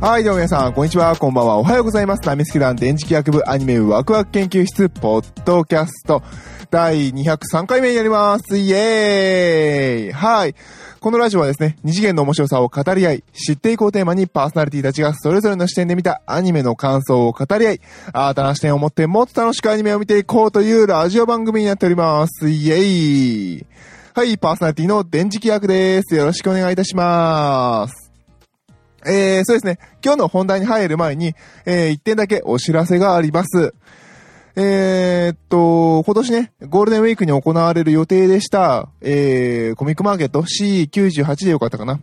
はい、どうも皆さん、こんにちは、こんばんは、おはようございます。ナミスケ団電磁気学部アニメワクワク研究室、ポッドキャスト、第203回目になります。イエーイはい。このラジオはですね、二次元の面白さを語り合い、知っていこうテーマにパーソナリティたちがそれぞれの視点で見たアニメの感想を語り合い、新たな視点を持ってもっと楽しくアニメを見ていこうというラジオ番組になっております。イエーイはい、パーソナリティの電磁気学です。よろしくお願いいたします。えー、そうですね。今日の本題に入る前に、えー、一点だけお知らせがあります。えー、っと、今年ね、ゴールデンウィークに行われる予定でした、えー、コミックマーケット C98 でよかったかな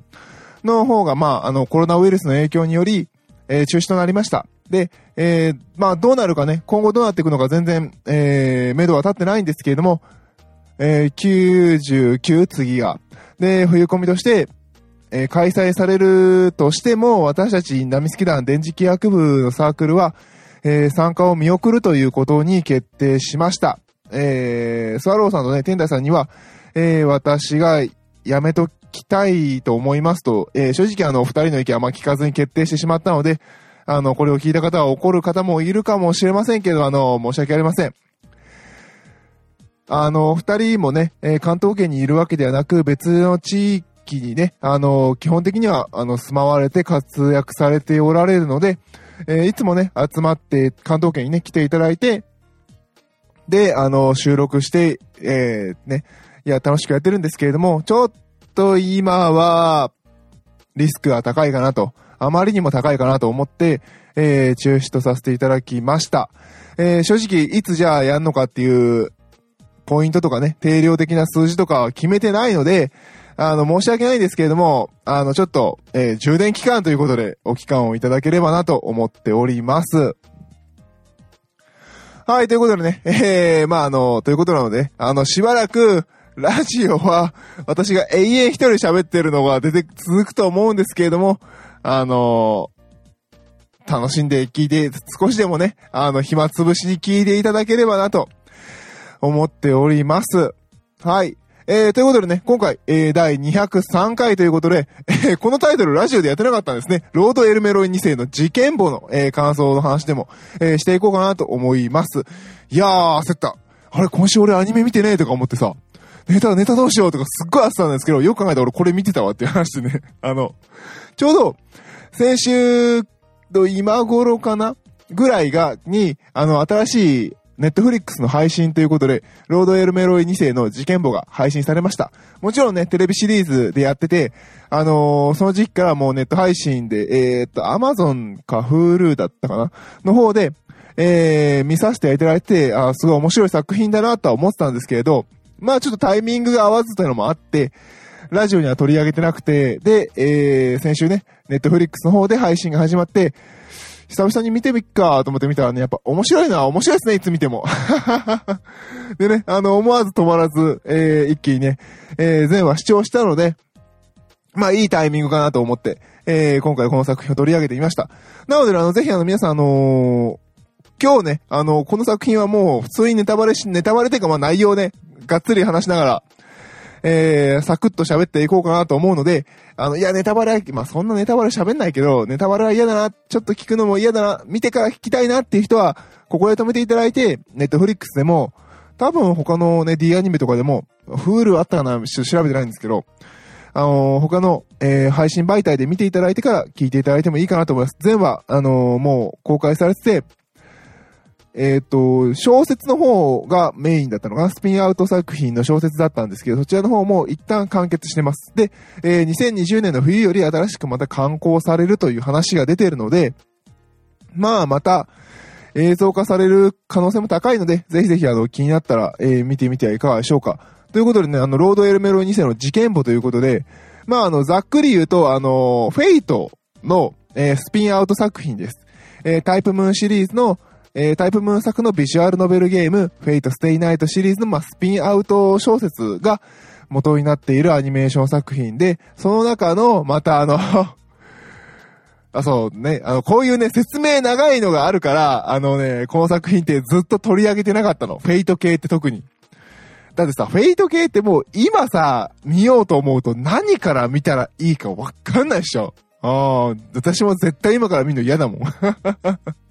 の方が、まあ、あの、コロナウイルスの影響により、えー、中止となりました。で、えー、まあ、どうなるかね、今後どうなっていくのか全然、えー、目処は立ってないんですけれども、えー、99次が、で、冬込みとして、えー開催されるとしても、私たちナミスキ団電磁気学部のサークルは、えー参加を見送るということに決定しました。えースワローさんとね、天台さんには、えー私がやめときたいと思いますと、えー正直あの、二人の意見はま聞かずに決定してしまったので、あの、これを聞いた方は怒る方もいるかもしれませんけど、あの、申し訳ありません。あの、二人もね、えー関東圏にいるわけではなく、別の地域にね、あの、基本的には、あの、住まわれて活躍されておられるので、えーいつもね、集まって関東圏にね、来ていただいて、で、あの、収録して、えーね、いや、楽しくやってるんですけれども、ちょっと今は、リスクが高いかなと、あまりにも高いかなと思って、えー中止とさせていただきました。えー正直、いつじゃあやんのかっていう、ポイントとかね、定量的な数字とかは決めてないので、あの、申し訳ないんですけれども、あの、ちょっと、えー充電期間ということで、お期間をいただければなと思っております。はい、ということでね、えー、まあ、あの、ということなので、あの、しばらく、ラジオは、私が永遠一人喋ってるのが出て、続くと思うんですけれども、あの楽しんで聞いて、少しでもね、あの、暇つぶしに聞いていただければなと、思っております。はい。えー、ということでね、今回、えー、第203回ということで、えー、このタイトルラジオでやってなかったんですね。ロード・エルメロイ2世の事件簿の、えー、感想の話でも、えー、していこうかなと思います。いやー、焦った。あれ、今週俺アニメ見てねえとか思ってさ、ネタ、ネタどうしようとかすっごい焦ったんですけど、よく考えたら俺これ見てたわっていう話でね、あの、ちょうど、先週の今頃かなぐらいが、に、あの、新しい、ネットフリックスの配信ということで、ロードエルメロイ2世の事件簿が配信されました。もちろんね、テレビシリーズでやってて、あのーその時期からもうネット配信で、えーっと、アマゾンか Hulu だったかな？の方で、えー、見させていただいて、あすごい面白い作品だなとは思ってたんですけれど、まあちょっとタイミングが合わずというのもあって、ラジオには取り上げてなくて、で、えー、先週ね、ネットフリックスの方で配信が始まって、久々に見てみっかと思って見たらね、やっぱ面白いのは面白いですね、いつ見ても。でね、あの、思わず止まらず、えー、一気にね、えー、全話視聴したので、まあ、いいタイミングかなと思って、えー、今回この作品を取り上げてみました。なので、あの、ぜひあの、皆さん、あのー今日ね、あの、この作品はもう普通にネタバレし、ネタバレというかまあ内容ね、がっつり話しながら、えー、サクッと喋っていこうかなと思うので、あの、いや、ネタバレ、まあ、そんなネタバレ喋んないけど、ネタバレは嫌だな、ちょっと聞くのも嫌だな、見てから聞きたいなっていう人は、ここで止めていただいて、ネットフリックスでも、多分他のね、D アニメとかでも、フールあったかな、ちょっと調べてないんですけど、あのー他の、えー配信媒体で見ていただいてから聞いていただいてもいいかなと思います。全話、あのーもう公開されてて、えっ、と、小説の方がメインだったのかな？スピンアウト作品の小説だったんですけど、そちらの方も一旦完結してます。で、えー2020年の冬より新しくまた刊行されるという話が出ているので、まあまた映像化される可能性も高いので、ぜひぜひあの気になったら、えー見てみてはいかがでしょうか。ということでね、あの、ロードエルメロ2世の事件簿ということで、まああの、ざっくり言うと、あの、フェイトの、えースピンアウト作品です。えータイプムーンシリーズの、えータイプムーン作のビジュアルノベルゲーム、フェイトステイナイトシリーズの、まあ、スピンアウト小説が元になっているアニメーション作品で、その中の、またあの、あ、そうね、あの、こういうね、説明長いのがあるから、あのね、この作品ってずっと取り上げてなかったの。フェイト系って特に。だってさ、フェイト系ってもう今さ、見ようと思うと何から見たらいいかわかんないっしょ。ああ、私も絶対今から見るの嫌だもん。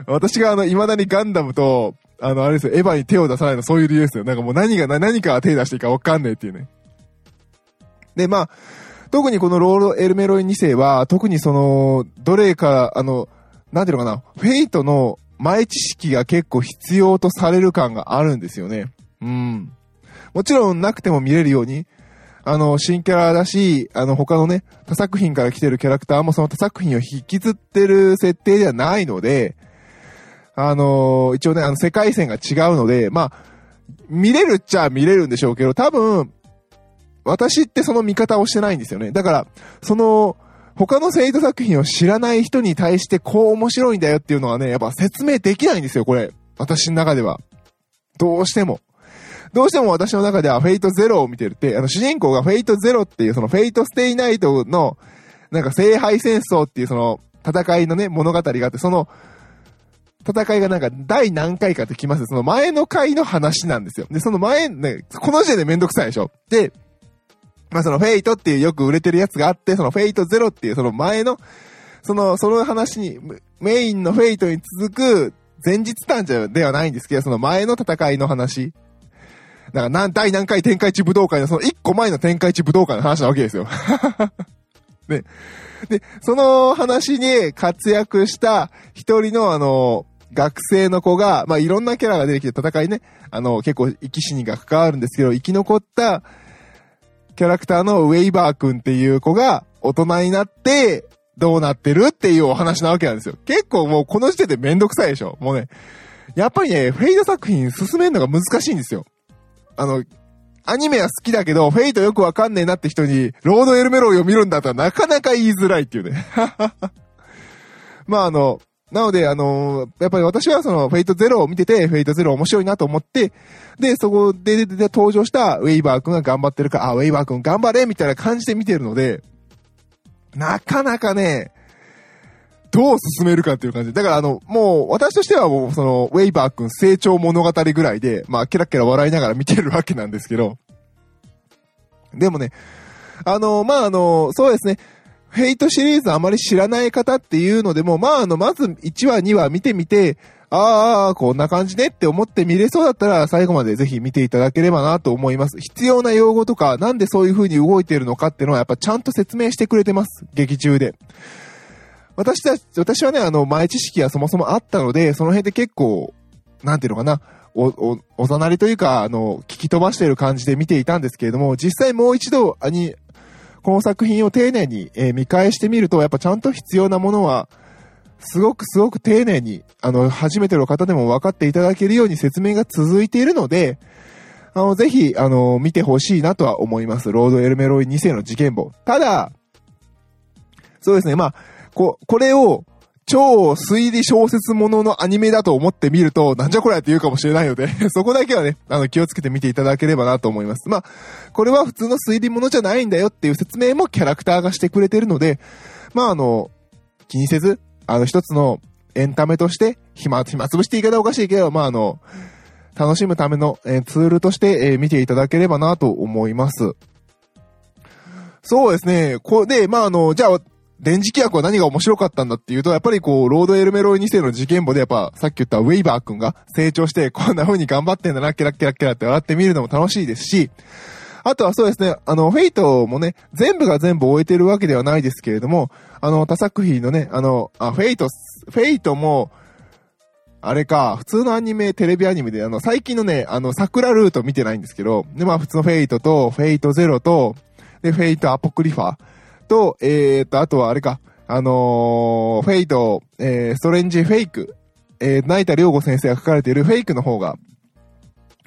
私があの、未だにガンダムと、あの、あれですよ、エヴァに手を出さないのそういう理由ですよ。なんかもう何が、何か手出していいかわかんないっていうね。で、まあ、特にこのロード・エルメロイ2世は、特にその、どれか、あの、なんていうのかな、フェイトの前知識が結構必要とされる感があるんですよね。うん。もちろんなくても見れるように、あの、新キャラだし、あの、他のね、他作品から来てるキャラクターもその他作品を引きずってる設定ではないので、あの一応ね、あの、世界線が違うので、まあ、見れるっちゃ見れるんでしょうけど、多分、私ってその見方をしてないんですよね。だから、その、他の生徒作品を知らない人に対してこう面白いんだよっていうのはね、やっぱ説明できないんですよ、これ。私の中では。どうしても。どうしても私の中ではフェイトゼロを見てるって、あの主人公がフェイトゼロっていうそのフェイトステイナイトの、なんか聖杯戦争っていうその戦いのね、物語があって、その戦いがなんか第何回かって来ます。その前の回の話なんですよ。で、その前、ね、この時点でめんどくさいでしょ。で、まあそのフェイトっていうよく売れてるやつがあって、そのフェイトゼロっていうその前の、その、その話に、メインのフェイトに続く前日誕生ではないんですけど、その前の戦いの話。だから何、第何回展開地武道会のその一個前の展開地武道会の話なわけですよ。で、で、その話に活躍した一人のあの、学生の子が、まあ、いろんなキャラが出てきて戦いね、あの、結構生き死にが関わるんですけど、生き残ったキャラクターのウェイバー君っていう子が大人になって、どうなってるっていうお話なわけなんですよ。結構もうこの時点でめんどくさいでしょ。もうね、やっぱりね、フェイト作品進めるのが難しいんですよ。あの、アニメは好きだけど、フェイトよくわかんねえなって人に、ロードエルメロイを見るんだったらなかなか言いづらいっていうね。まああの、なので、あのー、やっぱり私はその、フェイトゼロを見てて、フェイトゼロ面白いなと思って、で、そこででで登場したウェイバー君が頑張ってるか、あ、ウェイバー君頑張れみたいな感じで見てるので、なかなかね、どう進めるかっていう感じ。だからあの、もう、私としてはもう、その、ウェイバー君成長物語ぐらいで、まあ、キラキラ笑いながら見てるわけなんですけど、でもね、あの、まあ、あの、そうですね、ヘイトシリーズあまり知らない方っていうのでも、まあ、あの、まず1話、2話見てみて、ああ、こんな感じねって思って見れそうだったら、最後までぜひ見ていただければなと思います。必要な用語とか、なんでそういう風に動いているのかっていうのは、やっぱちゃんと説明してくれてます。劇中で。私たち、私はね、あの、前知識はそもそもあったので、その辺で結構、なんていうのかな、お、お、おざなりというか、あの、聞き飛ばしている感じで見ていたんですけれども、実際もう一度、あに、この作品を丁寧に、え、見返してみると、やっぱちゃんと必要なものは、すごくすごく丁寧に、あの、初めての方でも分かっていただけるように説明が続いているので、あの、ぜひ、あの、見てほしいなとは思います。ロード・エルメロイ2世の事件簿。ただ、そうですね、まあ、こ、これを、超推理小説もののアニメだと思ってみると、なんじゃこりゃって言うかもしれないので そこだけはね、あの、気をつけて見ていただければなと思います。まあ、これは普通の推理ものじゃないんだよっていう説明もキャラクターがしてくれてるので、まあ、あの、気にせず、あの、一つのエンタメとして、暇、暇つぶして言い方おかしいけど、まあ、あの、楽しむための、ツールとして、見ていただければなと思います。そうですね。こで、まあ、あの、じゃあ、電磁気役は何が面白かったんだっていうと、やっぱりこう、ロードエルメロイ2世の事件簿でやっぱ、さっき言ったウェイバー君が成長して、こんな風に頑張ってんだな、キラキラキラって笑ってみるのも楽しいですし、あとはそうですね、あの、フェイトもね、全部が全部終えてるわけではないですけれども、あの、他作品のね、あの、あ、フェイト、フェイトも、あれか、普通のアニメ、テレビアニメで、あの、最近のね、あの、桜ルート見てないんですけど、で、まあ普通のフェイトと、フェイトゼロと、で、フェイトアポクリファと、えーと、あとはあれか、あのー、フェイト、えー、ストレンジフェイク、えー、成田良吾先生が書かれているフェイクの方が、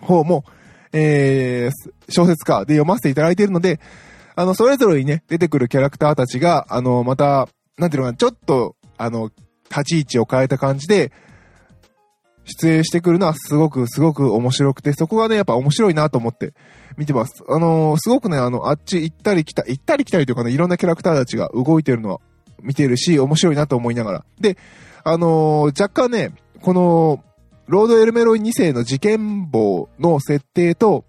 方も、えー、小説家で読ませていただいているので、あの、それぞれにね、出てくるキャラクターたちが、あの、また、なんていうのかな、ちょっと、あの、立ち位置を変えた感じで、出演してくるのはすごく、すごく面白くて、そこがね、やっぱ面白いなと思って。見てます。あのー、すごくね、あの、あっち行ったり来た、行ったり来たりというかね、いろんなキャラクターたちが動いてるのは見てるし、面白いなと思いながら。で、あのー、若干ね、この、ロードエルメロイ2世の事件簿の設定と、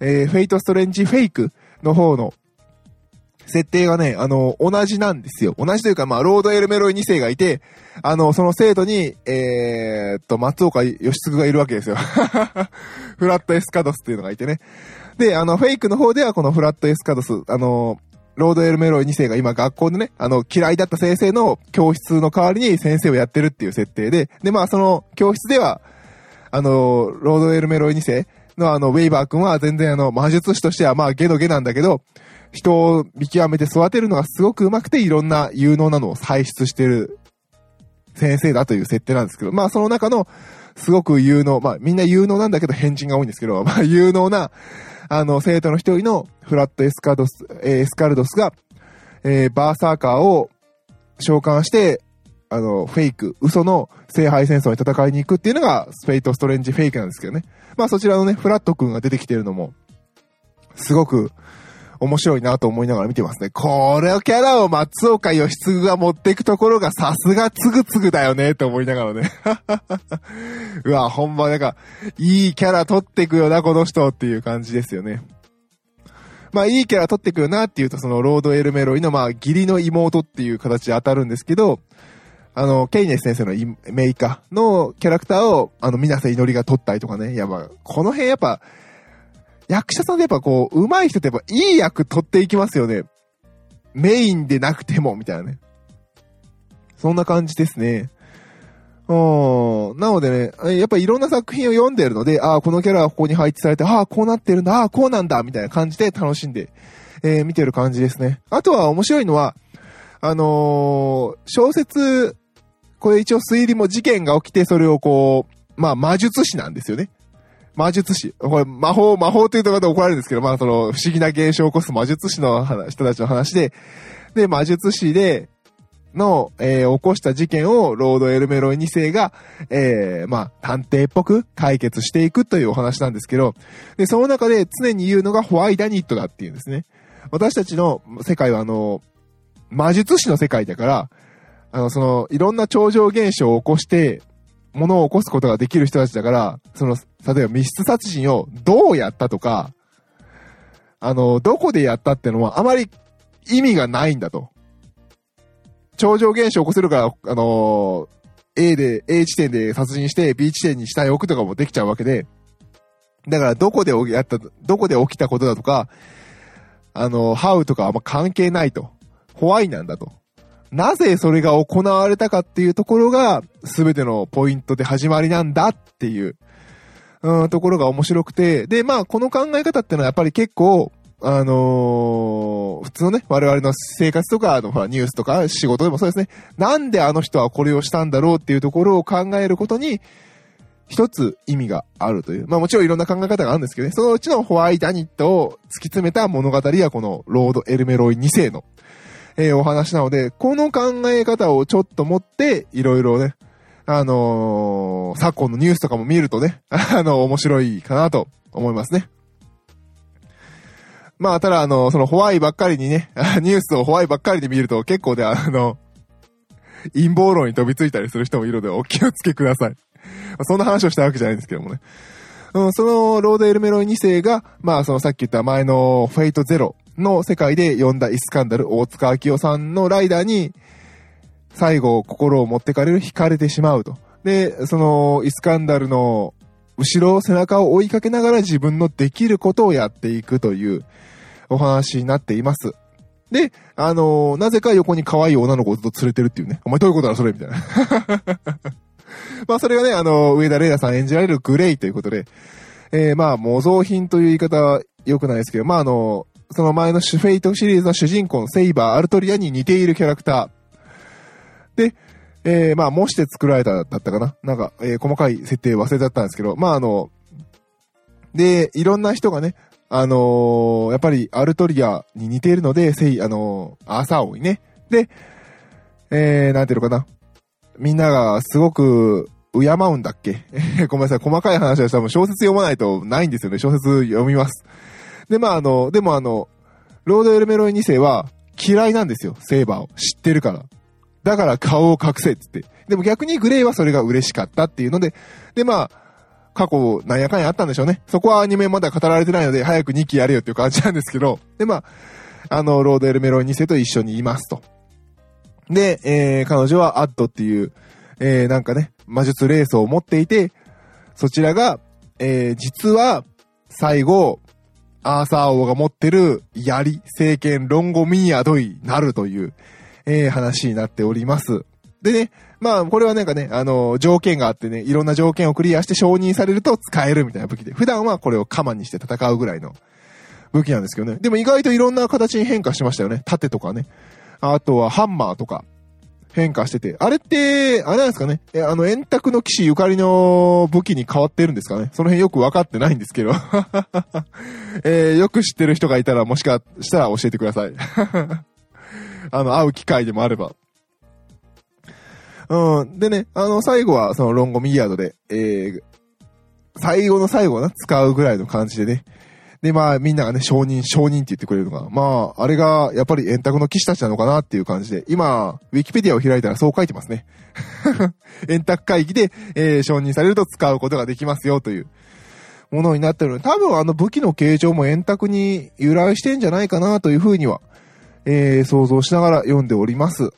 えー、フェイトストレンジフェイクの方の設定がね、あの、同じなんですよ。同じというか、まあ、ロードエルメロイ2世がいて、あの、その生徒に、えー、っと、松岡義嗣がいるわけですよ。フラットエスカドスっていうのがいてね。で、あの、フェイクの方ではこのフラットエスカドス、あの、ロードエルメロイ2世が今学校でね、あの、嫌いだった先生の教室の代わりに先生をやってるっていう設定で、で、まあ、その教室では、あの、ロードエルメロイ2世のあの、ウェイバー君は全然あの、魔術師としてはまあ、ゲのゲなんだけど、人を見極めて育てるのがすごく上手くて、いろんな有能なのを輩出してる先生だという設定なんですけど、まあ、その中の、すごく有能、まあ、みんな有能なんだけど変人が多いんですけど、まあ、有能な、あの、生徒の一人のフラットエスカルドス、えー、エスカルドスが、えー、バーサーカーを召喚して、あの、フェイク、嘘の聖杯戦争に戦いに行くっていうのが、スフェイトストレンジフェイクなんですけどね。まあそちらのね、フラット君が出てきてるのも、すごく面白いなと思いながら見てますね。これをキャラを松岡義嗣が持っていくところがさすがつぐつぐだよねと思いながらね。うわ、ほんまなんか、いいキャラ取ってくよな、この人っていう感じですよね。まあいいキャラ取ってくよなっていうと、そのロードエルメロイのまあ義理の妹っていう形で当たるんですけど、あの、ケイネス先生のメイカのキャラクターを、あの、水瀬祈りが撮ったりとかね。やっぱ、この辺やっぱ、役者さんでやっぱこう、上手い人ってやっぱいい役取っていきますよね。メインでなくても、みたいなね。そんな感じですね。うん。なのでね、やっぱいろんな作品を読んでるので、ああ、このキャラはここに配置されて、ああ、こうなってるんだ、ああ、こうなんだ、みたいな感じで楽しんで、えー、見てる感じですね。あとは面白いのは、あのー、小説これ一応推理も事件が起きて、それをこう、まあ魔術師なんですよね。魔術師。これ魔法、魔法というとまた怒られるんですけど、まあその不思議な現象を起こす魔術師の人たちの話で、で、魔術師で、の、えー、起こした事件をロード・エルメロイ2世が、えー、まあ、探偵っぽく解決していくというお話なんですけど、で、その中で常に言うのがホワイダニットだっていうんですね。私たちの世界はあの、魔術師の世界だから、あの、その、いろんな超常現象を起こして、物を起こすことができる人たちだから、その、例えば密室殺人をどうやったとか、あの、どこでやったってのはあまり意味がないんだと。超常現象を起こせるから、あの A で、A 地点で殺人して B 地点に死体を置くとかもできちゃうわけで、だからどこでやった、どこで起きたことだとか、あの、ハウとかあんま関係ないと。ホワイなんだと。なぜそれが行われたかっていうところが、すべてのポイントで始まりなんだっていう、うん、ところが面白くて、で、まあ、この考え方っていうのはやっぱり結構、あのー、普通のね、我々の生活とか、あの、ほら、ニュースとか仕事でもそうですね。なんであの人はこれをしたんだろうっていうところを考えることに、一つ意味があるという。まあもちろんいろんな考え方があるんですけどね。そのうちのホワイトアニットを突き詰めた物語がこのロード・エルメロイ2世のえー、お話なので、この考え方をちょっと持って、いろいろね、あのー、昨今のニュースとかも見るとね、あの、面白いかなと思いますね。まあ、ただ、あの、そのホワイばっかりにね、ニュースをホワイばっかりで見ると結構で、あの、陰謀論に飛びついたりする人もいるのでお気をつけください。そんな話をしたわけじゃないんですけどもね。うん、そのロードエルメロイ2世が、まあそのさっき言った前のフェイトゼロの世界で呼んだイスカンダル、大塚明夫さんのライダーに、最後心を持ってかれる、惹かれてしまうと。で、そのイスカンダルの後ろ、背中を追いかけながら自分のできることをやっていくというお話になっています。で、あのー、なぜか横に可愛い女の子をずっと連れてるっていうね。お前どういうことだそれ？みたいな。まあそれがね、あのー、上田玲奈さん演じられるグレイということで、えー、まあ模造品という言い方は良くないですけど、まああのその前のシュフェイトシリーズの主人公のセイバー、アルトリアに似ているキャラクター。で、えー、まあ、模して作られただったかななんか、えー、細かい設定忘れちゃったんですけど、まあ、あの、で、いろんな人がね、あのー、やっぱりアルトリアに似ているので、セイ、あのー、アーサー王にね。で、えー、なんていうのかな。みんながすごく、敬うんだっけ？ごめんなさい、細かい話はしたら小説読まないとないんですよね。小説読みます。で、まああの、でもあの、ロードエルメロイ2世は嫌いなんですよ、セーバーを。知ってるから。だから顔を隠せって言って。でも逆にグレイはそれが嬉しかったっていうので、でまあ、過去なんやかんやあったんでしょうね。そこはアニメまだ語られてないので、早く2期やれよっていう感じなんですけど、でまあ、あの、ロードエルメロイ2世と一緒にいますと。で、えー、彼女はアッドっていう、えー、なんかね、魔術レースを持っていて、そちらが、えー、実は、最後、アーサー王が持ってる槍、聖剣、ロンゴミーアドイなるという、えー、話になっております。でね、まあ、これはなんかね、あの、条件があってね、いろんな条件をクリアして承認されると使えるみたいな武器で、普段はこれを鎌にして戦うぐらいの武器なんですけどね。でも意外といろんな形に変化しましたよね。盾とかね。あとはハンマーとか変化してて。あれって、あれなんですかね。え、あの、円卓の騎士ゆかりの武器に変わってるんですかね。その辺よくわかってないんですけど。えー、よく知ってる人がいたらもしかしたら教えてください。あの、会う機会でもあれば。うん。でね、あの、最後はそのロンゴミヤードで、えー、最後の最後な、使うぐらいの感じでね。で、まあ、みんながね、承認、承認って言ってくれるのが、まあ、あれが、やっぱり円卓の騎士たちなのかなっていう感じで、今、ウィキペディアを開いたらそう書いてますね。円卓会議で、えー、承認されると使うことができますよというものになってるので、多分あの武器の形状も円卓に由来してんじゃないかなというふうには、えー、想像しながら読んでおります。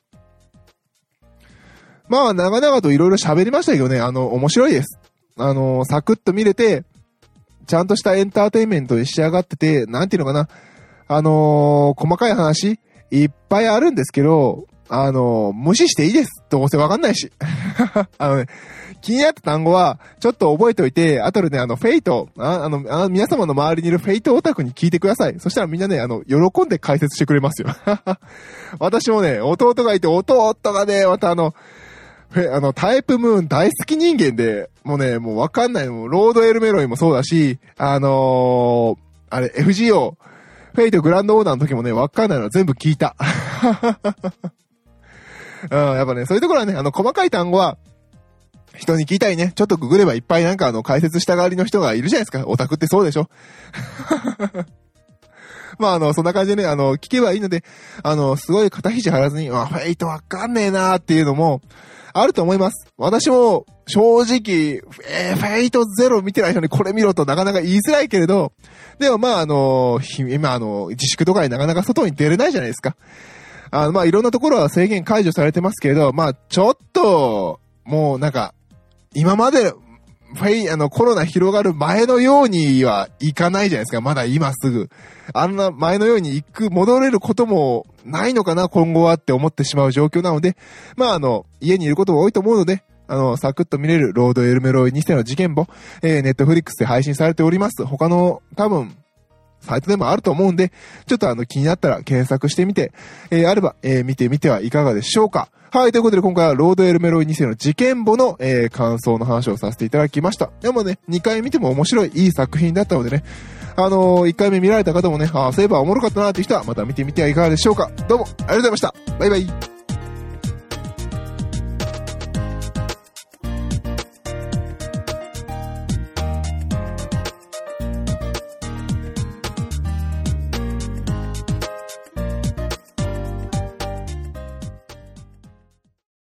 まあ、長々といろいろ喋りましたけどね、あの、面白いです。あの、サクッと見れて、ちゃんとしたエンターテインメントに仕上がってて、なんていうのかな。あのー、細かい話、いっぱいあるんですけど、あのー、無視していいです。どうせわかんないし。あのね、気になった単語は、ちょっと覚えておいて、後でね、あの、フェイト、あ、あの皆様の周りにいるフェイトオタクに聞いてください。そしたらみんなね、あの、喜んで解説してくれますよ。私もね、弟がいて、弟がね、またあの、フェあの、タイプムーン大好き人間で、もうね、もうわかんない。もうロードエルメロイもそうだし、あのー、あれ、FGO、フェイトグランドオーダーの時もね、わかんないの全部聞いた。うん、やっぱね、そういうところはね、あの、細かい単語は、人に聞きたいね。ちょっとググればいっぱいなんかあの、解説したがりの人がいるじゃないですか。オタクってそうでしょ まあ、あの、そんな感じでね、あの、聞けばいいので、あの、すごい肩肘張らずに、あ、フェイトわかんねえなーっていうのも、あると思います。私も、正直、えー、フェイトゼロ見てない人にこれ見ろとなかなか言いづらいけれど、でもまああの、今あの、自粛とかになかなか外に出れないじゃないですか。あの、まあいろんなところは制限解除されてますけれど、まあちょっと、もうなんか、今まで、フェイ、あの、コロナ広がる前のようにはいかないじゃないですか。まだ今すぐ。あんな前のように行く、戻れることもないのかな、今後はって思ってしまう状況なので、まあ、あの、家にいることが多いと思うので、あの、サクッと見れるロードエルメロイ2世の事件簿、えー、ネットフリックスで配信されております。他の、多分、サイトでもあると思うんで、ちょっとあの気になったら検索してみて、えー、あれば、えー、見てみてはいかがでしょうか。はい、ということで今回はロードエルメロイ2世の事件簿の、えー、感想の話をさせていただきました。でもね、2回見ても面白い、いい作品だったのでね、あのー、1回目見られた方もね、ああ、そういえばおもろかったなっていう人はまた見てみてはいかがでしょうか。どうも、ありがとうございました。バイバイ。